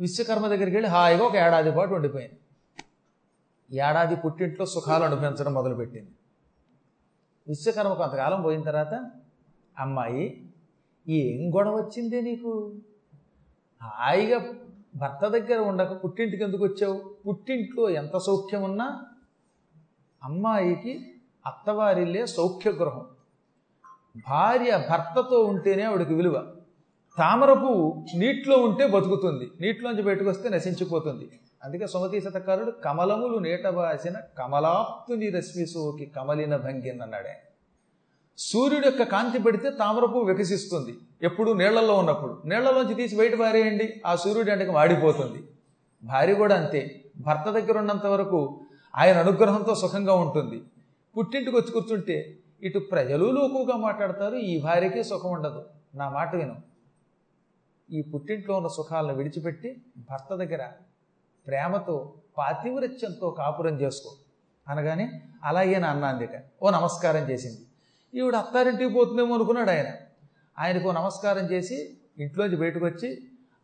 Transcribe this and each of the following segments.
విశ్వకర్మ దగ్గరికి వెళ్ళి హాయిగా ఒక ఏడాది పాటు ఉండిపోయింది ఏడాది పుట్టింట్లో సుఖాలు అనుభవించడం మొదలుపెట్టింది. విశ్వకర్మ కొంతకాలం పోయిన తర్వాత అమ్మాయి ఏం గొడవ వచ్చిందే నీకు? హాయిగా భర్త దగ్గర ఉండక పుట్టింటికి ఎందుకు వచ్చావు? పుట్టింట్లో ఎంత సౌఖ్యం ఉన్నా అమ్మాయికి అత్తవారిల్లే సౌఖ్య గృహం భార్య భర్తతో ఉంటేనే ఆవిడకి విలువ. తామర పువ్వు నీటిలో ఉంటే బతుకుతుంది. నీటిలోంచి బయటకొస్తే నశించిపోతుంది. అందుకే సుమతి శతకారుడు కమలములు నీటబాసిన కమలాప్తుని రశ్మి సోకి కమలిన భంగిన్ అన్నాడే. సూర్యుడు యొక్క కాంతి పెడితే తామర పువ్వు వికసిస్తుంది. ఎప్పుడు నీళ్ళలో ఉన్నప్పుడు. నీళ్ళలోంచి తీసి బయట పారేయండి. ఆ సూర్యుడి అంటే వాడిపోతుంది. భార్య కూడా అంతే. భర్త దగ్గర ఉన్నంత వరకు ఆయన అనుగ్రహంతో సుఖంగా ఉంటుంది. పుట్టింటికి వచ్చి కూర్చుంటే ఇటు ప్రజలు లోకుగా మాట్లాడతారు. ఈ భార్యకే సుఖం ఉండదు. నా మాట విను. ఈ పుట్టింట్లో ఉన్న సుఖాలను విడిచిపెట్టి భర్త దగ్గర ప్రేమతో పాతివృత్యంతో కాపురం చేసుకో. అనగానే అలాగే నా అన్నాందిట ఓ నమస్కారం చేసింది. ఈవిడ అత్తారింటికి పోతుందేమో అనుకున్నాడు ఆయన. ఆయనకు నమస్కారం చేసి ఇంట్లోంచి బయటకు వచ్చి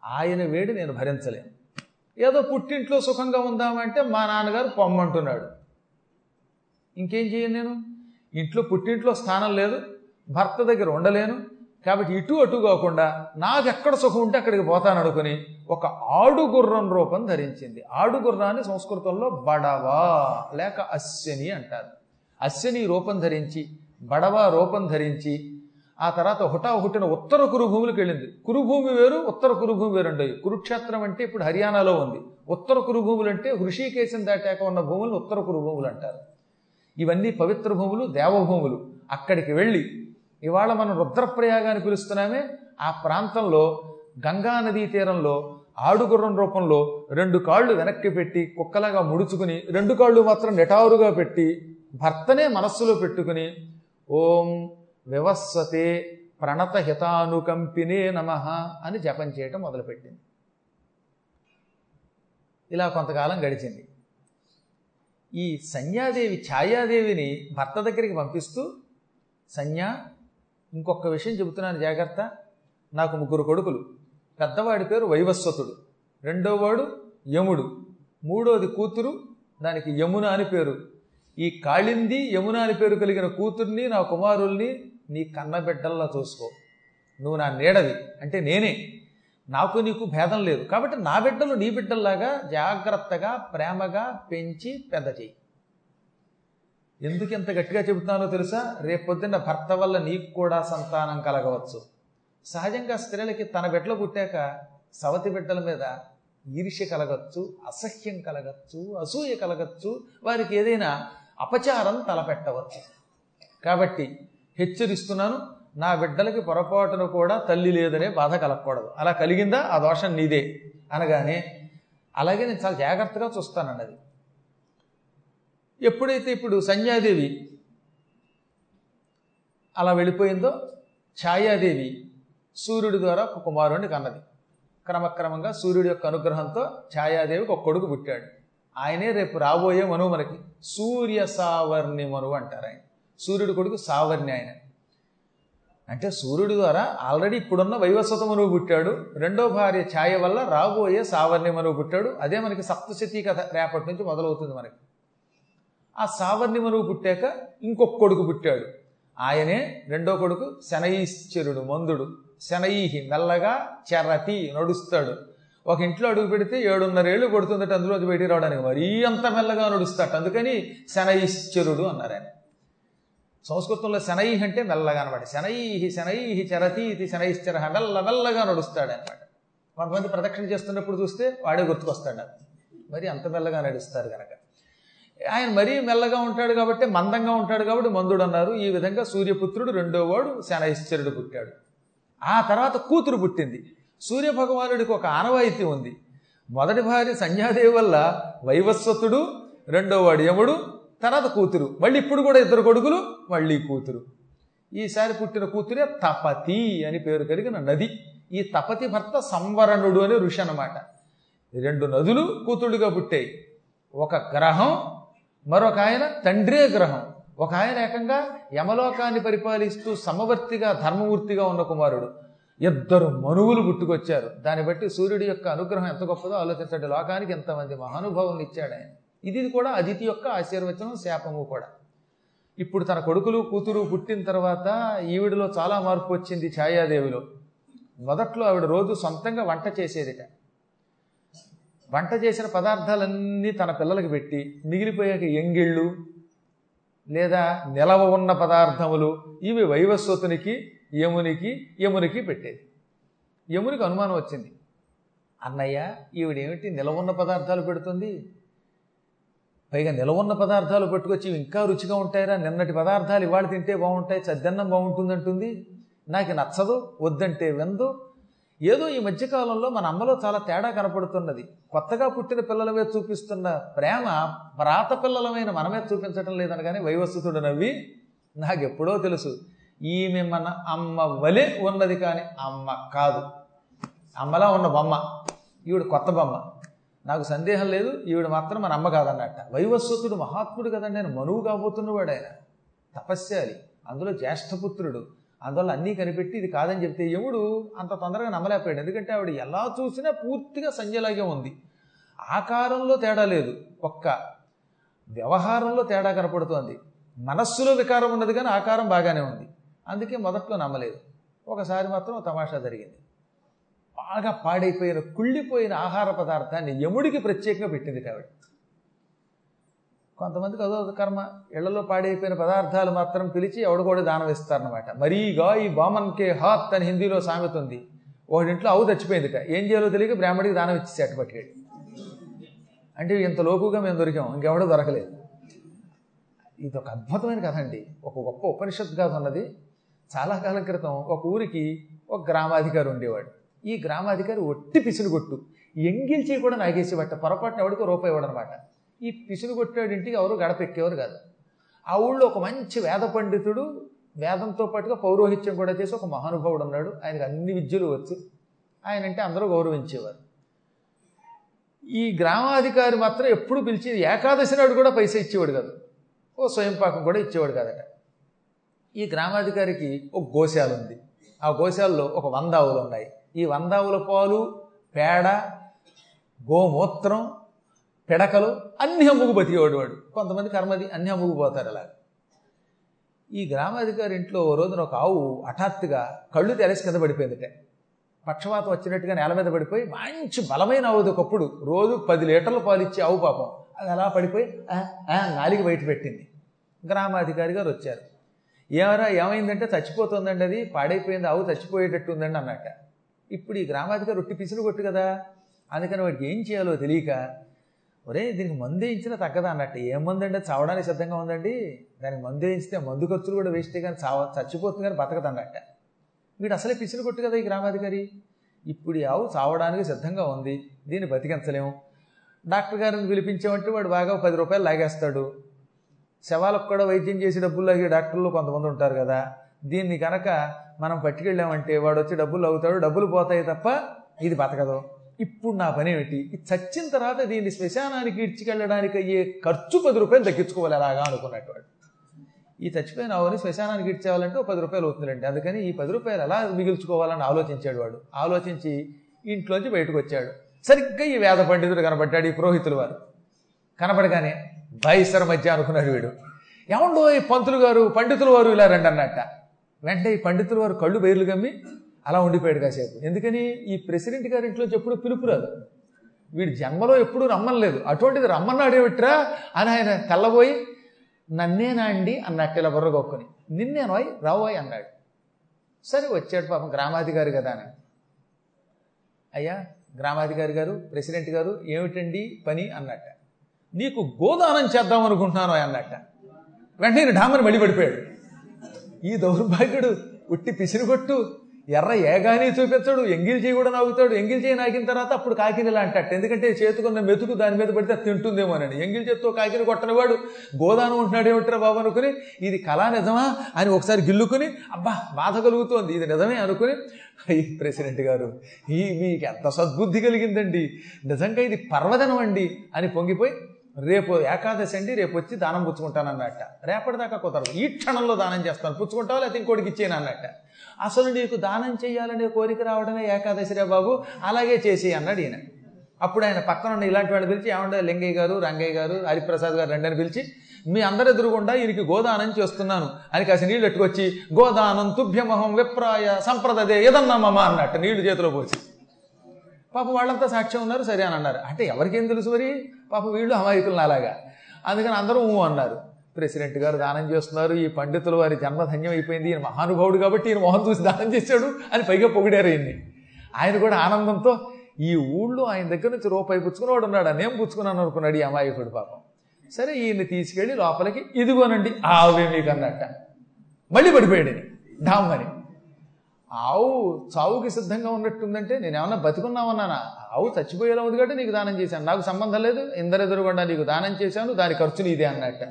ఆయన వేడి నేను భరించలేను. ఏదో పుట్టింట్లో సుఖంగా ఉందామంటే మా నాన్నగారు పొమ్మంటున్నాడు. ఇంకేం చేయను నేను? ఇంట్లో పుట్టింట్లో స్థానం లేదు భర్త దగ్గర ఉండలేను కాబట్టి ఇటు అటు కాకుండా నాకు ఎక్కడ సుఖం ఉంటే అక్కడికి పోతాను అనుకుని ఒక ఆడుగుర్రం రూపం ధరించింది. ఆడుగుర్రాన్ని సంస్కృతంలో బడవా లేక అశ్వని అంటారు. అశ్వని రూపం ధరించి బడవా రూపం ధరించి ఆ తర్వాత హుటా హుటిన ఉత్తర కురుభూములకు వెళ్ళింది. కురుభూమి వేరు ఉత్తర కురుభూమి వేరు ఉండేవి కురుక్షేత్రం అంటే ఇప్పుడు హర్యానాలో ఉంది. ఉత్తర కురుభూములు అంటే హృషికేశం దాటాక ఉన్న భూములు ఉత్తర కురుభూములు అంటారు. ఇవన్నీ పవిత్ర భూములు దేవభూములు. అక్కడికి వెళ్ళి ఇవాళ మనం రుద్రప్రయాగ అని పిలుస్తున్నామే. ఆ ప్రాంతంలో గంగా నదీ తీరంలో ఆడుగుర్రం రూపంలో రెండు కాళ్ళు వెనక్కి పెట్టి కుక్కలాగా ముడుచుకుని రెండు కాళ్ళు మాత్రం నిటారుగా పెట్టి భర్తనే మనస్సులో పెట్టుకుని ఓం వ్యవస్వతే ప్రణత హితానుకంపినే నమ అని జపం చేయటం మొదలుపెట్టింది. ఇలా కొంతకాలం గడిచింది. ఈ సంధ్యాదేవి ఛాయాదేవిని భర్త దగ్గరికి పంపిస్తూ సంధ్య ఇంకొక విషయం చెబుతున్నాను జాగ్రత్త. నాకు ముగ్గురు కొడుకులు. పెద్దవాడి పేరు వైవస్వతుడు. రెండోవాడు యముడు. మూడోది కూతురు. దానికి యమున అని పేరు. ఈ కాళింది యమున అని పేరు కలిగిన కూతుర్ని నా కుమారుల్ని నీ కన్నబిడ్డల్లా చూసుకో. నువ్వు నా నీడవి. అంటే నేనే. నాకు నీకు భేదం లేదు. కాబట్టి నా బిడ్డలు నీ బిడ్డల్లాగా జాగ్రత్తగా ప్రేమగా పెంచి పెద్ద చేయి ఎందుకు ఇంత గట్టిగా చెబుతున్నానో తెలుసా? రేపొద్దున్న భర్త వల్ల నీకు కూడా సంతానం కలగవచ్చు. సహజంగా స్త్రీలకి తన బిడ్డలు పుట్టాక సవతి బిడ్డల మీద ఈర్ష్య కలగచ్చు అసహ్యం కలగచ్చు అసూయ కలగచ్చు వారికి ఏదైనా అపచారం తలపెట్టవచ్చు. కాబట్టి హెచ్చరిస్తున్నాను నా బిడ్డలకి పొరపాటును కూడా తల్లి లేదనే బాధ కలగకూడదు. అలా కలిగిందా? ఆ దోషం నీదే. అనగానే అలాగే నేను చాలా జాగ్రత్తగా చూస్తానన్నది. ఎప్పుడైతే ఇప్పుడు సంధ్యాదేవి అలా వెళ్ళిపోయిందో ఛాయాదేవి సూర్యుడి ద్వారా ఒక కుమారుడిని కన్నది. క్రమక్రమంగా సూర్యుడి యొక్క అనుగ్రహంతో ఛాయాదేవికి ఒక కొడుకు పుట్టాడు. ఆయనే రేపు రాబోయే మనువు మనకి. సూర్య సావర్ణి మనువు అంటారు ఆయన. సూర్యుడి కొడుకు సావర్ణి ఆయన. అంటే సూర్యుడి ద్వారా ఆల్రెడీ ఇప్పుడున్న వైవస్వత మనువు పుట్టాడు. రెండో భార్య ఛాయ వల్ల రాబోయే సావర్ణి మనువు పుట్టాడు. అదే మనకి సప్తశతీ కథ రేపటి నుంచి మొదలవుతుంది మనకి. ఆ సావర్ణి మనువు పుట్టాక ఇంకొక కొడుకు పుట్టాడు. ఆయనే రెండో కొడుకు శనైశ్చరుడు మందుడు. శనైహి మెల్లగా చెరతి నడుస్తాడు. ఒక ఇంట్లో అడుగు పెడితే ఏడున్నరేళ్ళు కొడుతుందట అందులో బయటికి రావడానికి. మరీ అంత మెల్లగా నడుస్తాడు. అందుకని శనైశ్చరుడు అన్నారు ఆయన. సంస్కృతంలో శనైహి అంటే మెల్లగా అనమాట శనైహి శనైహి చరతి ఇది శనైశ్చర మెల్ల మెల్లగా నడుస్తాడు అనమాట కొంతమంది ప్రదక్షిణ చేస్తున్నప్పుడు చూస్తే వాడే గుర్తుకొస్తాడు. మరి అంత మెల్లగా నడుస్తారు కనుక ఆయన మరీ మెల్లగా ఉంటాడు కాబట్టి మందంగా ఉంటాడు కాబట్టి మందుడు అన్నారు ఈ విధంగా సూర్యపుత్రుడు రెండో వాడు శనైశ్చరుడు పుట్టాడు. ఆ తర్వాత కూతురు పుట్టింది. సూర్య భగవానుడికి ఒక ఆనవాయితీ ఉంది. మొదటి భార్య సంధ్యాదేవి వల్ల వైవస్వతుడు రెండో వాడు యముడు తర్వాత కూతురు. మళ్ళీ ఇప్పుడు కూడా ఇద్దరు కొడుకులు మళ్ళీ కూతురు. ఈసారి పుట్టిన కూతురే తపతి అని పేరు కలిగిన నది. ఈ తపతి భర్త సంవరణుడు అనే ఋషి అన్నమాట. రెండు నదులు కూతురుడిగా పుట్టాయి. ఒక గ్రహం మరొక ఆయన తండ్రే గ్రహం ఒక ఆయన ఏకంగా యమలోకాన్ని పరిపాలిస్తూ సమవర్తిగా ధర్మమూర్తిగా ఉన్న కుమారుడు. ఇద్దరు మనువులు పుట్టుకొచ్చారు. దాన్ని బట్టి సూర్యుడి యొక్క అనుగ్రహం ఎంత గొప్పదో ఆలోచించండి. లోకానికి ఎంతమంది మహానుభావులు ఇచ్చాడు ఆయన. ఇది కూడా అదితి యొక్క ఆశీర్వచనం శాపము కూడా. ఇప్పుడు తన కొడుకులు కూతురు పుట్టిన తర్వాత ఈవిడలో చాలా మార్పు వచ్చింది ఛాయాదేవిలో. మొదట్లో ఆవిడ రోజు సొంతంగా వంట చేసేదిట. వంట చేసిన పదార్థాలన్నీ తన పిల్లలకి పెట్టి మిగిలిపోయాక ఎంగిళ్ళు లేదా నిలవ ఉన్న పదార్థములు ఇవి వైవస్వతునికి యమునికి యమునికి పెట్టేది. యమునికి అనుమానం వచ్చింది. అన్నయ్య ఈవిడేమిటి నిలవున్న పదార్థాలు పెడుతుంది? పైగా నిలవున్న పదార్థాలు పెట్టుకొచ్చి ఇవి ఇంకా రుచిగా ఉంటాయిరా? నిన్నటి పదార్థాలు ఇవాళ తింటే బాగుంటాయి చద్దన్నం బాగుంటుందంటుంది. నాకు నచ్చదు వద్దంటే వెందు ఏదో ఈ మధ్యకాలంలో మన అమ్మలో చాలా తేడా కనపడుతున్నది. కొత్తగా పుట్టిన పిల్లలమే చూపిస్తున్న ప్రేమ ప్రాత పిల్లలమైన మనమే చూపించటం లేదనగానే వైవస్వతుడు నవ్వి నాకెప్పుడో తెలుసు. ఈమె మన అమ్మ వలె ఉన్నది కానీ అమ్మ కాదు. అమ్మలా ఉన్న బొమ్మ. ఈవిడ కొత్త బొమ్మ. నాకు సందేహం లేదు ఈవిడ మాత్రం మన అమ్మ కాదన్నట్ట. వైవస్వతుడు మహాత్ముడు కదండి ఆయన మనువు కాబోతున్నవాడు ఆయన. తపస్యాలి అందులో జ్యేష్ఠపుత్రుడు. అందువల్ల అన్నీ కనిపెట్టి ఇది కాదని చెప్తే యముడు అంత తొందరగా నమ్మలేకపోయాడు. ఎందుకంటే ఆవిడ ఎలా చూసినా పూర్తిగా సంజయలాగే ఉంది. ఆకారంలో తేడా లేదు. ఒక్క వ్యవహారంలో తేడా కనపడుతోంది. మనస్సులో వికారం ఉన్నది కానీ ఆకారం బాగానే ఉంది. అందుకే మొదట్లో నమ్మలేదు. ఒకసారి మాత్రం తమాషా జరిగింది. బాగా పాడైపోయిన కుళ్ళిపోయిన ఆహార పదార్థాన్ని యముడికి ప్రత్యేకంగా పెట్టింది ఆవిడ. కొంతమందికి అదో కర్మ ఇళ్ళలో పాడైపోయిన పదార్థాలు మాత్రం పిలిచి ఎవడు కూడా దానం ఇస్తారనమాట మరీగా ఈ బామన్కే హాత్ అని హిందీలో సామెత ఉంది. ఒకడింట్లో అవు చచ్చిపోయిందిట. ఏం చేయాలో తెలియక బ్రాహ్మడికి దానం ఇచ్చేసేట పట్టుకెళ్ళి అంటే ఇంత లోకుగా మేము దొరికాం. ఇంకెవడో దొరకలేదు. ఇది ఒక అద్భుతమైన కథ అండి. ఒక గొప్ప ఉపనిషత్ కథ ఉన్నది. చాలా కాలం క్రితం ఒక ఊరికి ఒక గ్రామాధికారి ఉండేవాడు. ఈ గ్రామాధికారి ఒట్టి పిసినుగొట్టు ఎంగిల్చి కూడా నాగేసేవట పొరపాటున ఎవడికి రూపాయి ఇవ్వడనమాట ఈ పిసులు కొట్టాడింటికి ఎవరు గడపెక్కేవారు కాదు. ఆ ఊళ్ళో ఒక మంచి వేద పండితుడు వేదంతో పాటుగా పౌరోహిత్యం కూడా చేసి ఒక మహానుభావుడు ఉన్నాడు ఆయనకు అన్ని విద్యలు వచ్చు ఆయన అంటే అందరూ గౌరవించేవారు. ఈ గ్రామాధికారి మాత్రం ఎప్పుడు పిలిచి ఏకాదశి నాడు కూడా పైసా ఇచ్చేవాడు కాదు. ఓ స్వయంపాకం కూడా ఇచ్చేవాడు కాదట. ఈ గ్రామాధికారికి ఒక గోశాల ఉంది ఆ గోశాలలో ఒక వంద ఆవులు ఉన్నాయి ఈ వంద ఆవుల పాలు పేడ గోమూత్రం పిడకలు అన్ని అమ్ముకు బతికేవాడు వాడు. కొంతమంది కర్మది అన్ని అమ్ముకుపోతారు అలా ఈ గ్రామాధికారి ఇంట్లో ఓ రోజున ఒక ఆవు హఠాత్తుగా కళ్ళు తెరసి కింద పడిపోయిందట. పక్షవాతం వచ్చినట్టుగా నేల మీద పడిపోయి మంచి బలమైన ఆవుది ఒకప్పుడు. రోజు పది లీటర్ల పాలు ఇచ్చే ఆవు పాపం. అది అలా పడిపోయి నాలిగి బయట పెట్టింది. గ్రామాధికారి గారు వచ్చారు. ఏమరా ఏమైందంటే చచ్చిపోతుందండి అది పాడైపోయింది ఆవు చచ్చిపోయేటట్టు ఉందండి అన్నట్ట. ఇప్పుడు ఈ గ్రామాధికారి రొట్టి పిసులు కొట్టు కదా. అందుకని వాడికి ఏం చేయాలో తెలియక ఒరే దీనికి మందు వేయించినా తగ్గదా అన్నట్టు. ఏం మందు అండి చావడానికి సిద్ధంగా ఉందండి? దానికి మందు వేయించితే మందు ఖర్చులు కూడా వేస్ట్ కానీ చావ చచ్చిపోతుంది కానీ బతకదు అన్నట్ట. వీడు అసలే పిసిని కొట్టు కదా ఈ గ్రామాధికారి? ఇప్పుడు ఈ ఆవు చావడానికి సిద్ధంగా ఉంది. దీన్ని బతికించలేము. డాక్టర్ గారిని పిలిపించామంటే వాడు బాగా పది రూపాయలు లాగేస్తాడు. శవాలకు కూడా వైద్యం చేసి డబ్బులు లాగే డాక్టర్లు కొంతమంది ఉంటారు కదా. దీన్ని కనుక మనం పట్టుకెళ్ళామంటే వాడు వచ్చి డబ్బులు అవుతాడు డబ్బులు పోతాయి తప్ప ఇది బతకదు. ఇప్పుడు నా పని ఏమిటి? చచ్చిన తర్వాత దీన్ని శ్మశానానికి ఇడ్చికెళ్ళడానికి అయ్యే ఖర్చు పది రూపాయలు తగ్గించుకోవాలి అలాగా అనుకున్నట్టు వాడు ఈ చచ్చిపోయిన ఆవుని శ్మశానానికి ఇడ్చేవాలంటే ఒక పది రూపాయలు అవుతుందండి అందుకని ఈ పది రూపాయలు ఎలా మిగిల్చుకోవాలని ఆలోచించాడు వాడు. ఆలోచించి ఇంట్లోంచి బయటకు వచ్చాడు. సరిగ్గా ఈ వేద పండితుడు కనబడ్డాడు ఈ పురోహితులు వారు. కనపడగానే బైసర మధ్య అనుకున్నాడు వీడు. ఏమండో ఈ పంతులు గారు పండితుల వారు ఇలా రండి అన్నట్ట వెంటనే ఈ పండితులు వారు కళ్ళు బయర్లు గమ్మి అలా ఉండిపోయాడు కాసేపు. ఎందుకని? ఈ ప్రెసిడెంట్ గారి ఇంట్లోంచి ఎప్పుడు పిలుపు రాదు. వీడి జన్మలో ఎప్పుడూ రమ్మనలేదు అటువంటిది రమ్మన్నాడేమిట్రా అని ఆయన తెల్లబోయి నన్నేనా అండి అన్నట్టు ఇలా బుర్రగొక్కుని నిన్నేనోయ్ రావోయ్ అన్నాడు. సరే వచ్చాడు పాపం గ్రామాధికారి కదా అని. అయ్యా గ్రామాధికారి గారు ప్రెసిడెంట్ గారు ఏమిటండి పని అన్నట్ట. నీకు గోదానం చేద్దాం అనుకుంటున్నాను అన్నట్ట. వెంటనే ఢామని మళ్ళీ పడిపోయాడు. ఈ దౌర్భాగ్యుడు ఉట్టి పిసిరుగొట్టు ఎర్ర ఏగాని చూపించడు ఎంగిల్ కూడా నాగుతాడు. ఎంగిల్ చేయి నాకిన తర్వాత అప్పుడు కాకిని ఇలా అంటాడు. ఎందుకంటే చేతుకున్న మెతుకు దాని మీద పడితే అది తింటుందేమోనని ఎంగిల్ చేత్తో కాకిని కొట్టనివాడు. గోదానం ఉంటున్నాడు ఏమిట్రా బాబు అనుకుని ఇది కళా నిజమా అని ఒకసారి గిల్లుకుని అబ్బా బాధ కలుగుతోంది. ఇది నిజమే అనుకుని ప్రెసిడెంట్ గారు ఈ మీకు ఎంత సద్బుద్ధి కలిగిందండి. నిజంగా ఇది పర్వదనం అండి అని పొంగిపోయి రేపు ఏకాదశి అండి రేపు వచ్చి దానం పుచ్చుకుంటాను అన్నట్ట రేపటిదాకా కుదరదు. ఈ క్షణంలో దానం చేస్తాను. పుచ్చుకుంటావా లేకపోతే ఇంకోటికి ఇచ్చేయను అన్నట్ట అసలు నీకు దానం చేయాలనే కోరిక రావడమే ఏకాదశి రే బాబు. అలాగే చేసి అన్నాడు ఈయన. అప్పుడు ఆయన పక్కన ఉన్న ఇలాంటి వాళ్ళని పిలిచి ఏమంటే లింగయ్య గారు రంగయ్య గారు హరిప్రసాద్ గారు రెండని పిలిచి మీ అందరి ఎదురుగుండా ఈయనకి గోదానం చేస్తున్నాను. అని కాసి నీళ్ళు ఎట్టుకొచ్చి గోదానం తుభ్యమహం విప్రాయ సంప్రదదే ఏదన్నా మమ అన్నట్టు నీళ్ళు చేతిలో పోసి. పాపం వాళ్ళంతా సాక్ష్యం ఉన్నారు సరే అని అన్నారు. అంటే ఎవరికేం తెలుసు మరి? పాప వీళ్ళు అమాయకులను అలాగా అందుకని అందరూ ఊ అన్నారు. ప్రెసిడెంట్ గారు దానం చేస్తున్నారు ఈ పండితులు వారి జన్మధన్యం అయిపోయింది ఈయన మహానుభావుడు కాబట్టి ఈయన మొహం చూసి దానం చేశాడు అని పైగా పొగిడారు ఈయన్ని. ఆయన కూడా ఆనందంతో ఈ ఊళ్ళో ఆయన దగ్గర నుంచి రూపాయి పుచ్చుకున్నవాడు ఉన్నాడు? నేను పుచ్చుకున్నాను అనుకున్నాడు ఈ అమాయకుడు పాపం. సరే ఈయన్ని తీసుకెళ్ళి లోపలికి ఇదిగోనండి ఆవే మీకు అన్నట్ట మళ్ళీ పడిపోయాడు డామ్ ఢామ్మని ఆవు చావుకి సిద్ధంగా ఉన్నట్టుందంటే నేను ఏమన్నా బతుకున్నామన్నానా? ఆవు చచ్చిపోయేలా ఉంది కాబట్టి నీకు దానం చేశాను. నాకు సంబంధం లేదు. ఇందరెదురుగుండా నీకు దానం చేశాను. దాని ఖర్చు నీదే అన్నట్ట.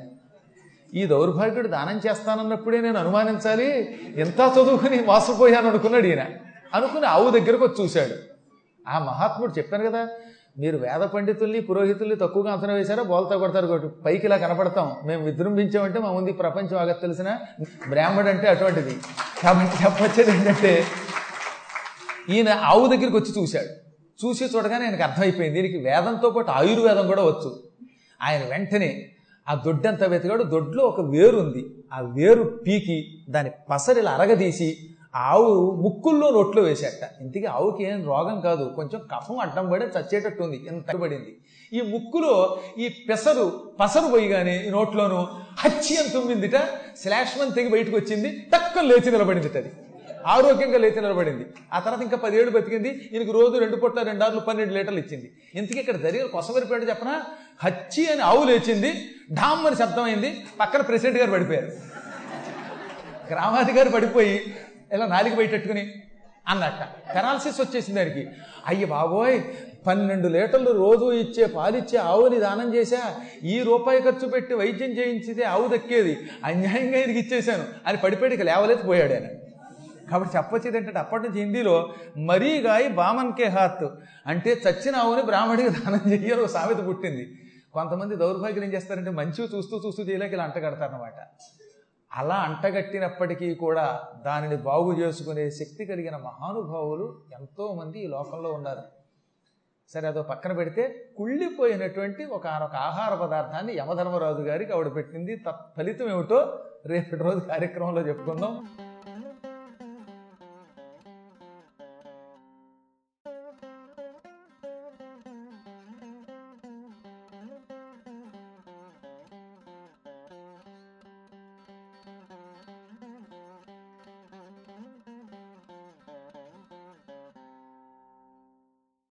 ఈ దౌర్భాగ్యుడు దానం చేస్తానన్నప్పుడే నేను అనుమానించాలి. ఎంత చదువుకుని మోసపోయాను అనుకున్నాడు ఈయన. అనుకుని ఆవు దగ్గరకు వచ్చి చూశాడు. ఆ మహాత్ముడు చెప్పాను కదా మీరు వేద పండితుల్ని పురోహితుల్ని తక్కువగా అంచనా వేశారో? బోల్తా కొడతారు కొట్టు. పైకి ఇలా కనపడతాం. మేము విజృంభించామంటే మా ముందు ప్రపంచం ఆగ తెలిసిన? బ్రాహ్మడు అంటే అటువంటిది. కాబట్టి చెప్పొచ్చేది ఏంటంటే ఈయన ఆవు దగ్గరికి వచ్చి చూశాడు. చూసి చూడగానే ఆయనకు అర్థమైపోయింది. దీనికి వేదంతో పాటు ఆయుర్వేదం కూడా వచ్చు. ఆయన వెంటనే ఆ దొడ్డంతా వెతికాడు. దొడ్లో ఒక వేరు ఉంది ఆ వేరు పీకి దాని పసరిలా అరగదీసి ఆవు ముక్కుల్లో నోట్లో వేసేట. ఇంతకీ ఆవుకి ఏం రోగం కాదు. కొంచెం కఫం అడ్డం పడి చచ్చేటట్టు ఉంది. ఎంత పడింది. ఈ ముక్కులో ఈ పెసరు పసరు పోయిగానే ఈ నోట్లోను హచ్చి అని తుమ్మిందిట. శ్లాష్మన్ తెగి బయటకు వచ్చింది. తక్కువ లేచి నిలబడింది అది. ఆరోగ్యంగా లేచి నిలబడింది. ఆ తర్వాత ఇంకా పదిహేడు బతికింది. ఈయనకు రోజు రెండు పొట్ల రెండు ఆరులు పన్నెండు లీటర్లు ఇచ్చింది. ఇంతకీ ఇక్కడ జరిగిన కొసవరిపేట చెప్పనా? హచ్చి అని ఆవు లేచింది. ఢామ్ అని శబ్దమైంది పక్కన ప్రెసిడెంట్ గారు పడిపోయారు. గ్రామాధికారి పడిపోయి ఇలా నాలుగు పెట్టుకుని అన్నట్ట. పెరాలసిస్ వచ్చేసింది దానికి అయ్యి బాబోయ్ పన్నెండు లీటర్లు రోజు ఇచ్చే పాలిచ్చే ఆవుని దానం చేశా? ఈ రూపాయి ఖర్చు పెట్టి వైద్యం చేయించితే ఆవు దక్కేది? అన్యాయంగా ఇది ఇచ్చేశాను. అని పడిపడికి లేవలేదు పోయాడు ఆయన. కాబట్టి చెప్పొచ్చేది ఏంటంటే అప్పటి నుంచి హిందీలో మరీ గాయి బామన్కే హాత్ అంటే చచ్చిన ఆవుని బ్రాహ్మడికి దానం చెయ్యాలి ఒక సామెత పుట్టింది. కొంతమంది దౌర్భాగ్యం ఏం చేస్తారంటే మంచివి చూస్తూ చూస్తూ చేయలేక ఇలా అంటగడతారనమాట అలా అంటగట్టినప్పటికీ కూడా దానిని బాగు చేసుకునే శక్తి కలిగిన మహానుభావులు ఎంతోమంది ఈ లోకంలో ఉన్నారు. సరే అదో పక్కన పెడితే కుళ్ళిపోయినటువంటి ఒక ఆనొక ఆహార పదార్థాన్ని యమధర్మరాజు గారికి ఆవిడ పెట్టింది. తత్ఫలితం ఏమిటో రేపటి రోజు కార్యక్రమంలో చెప్పుకుందాం.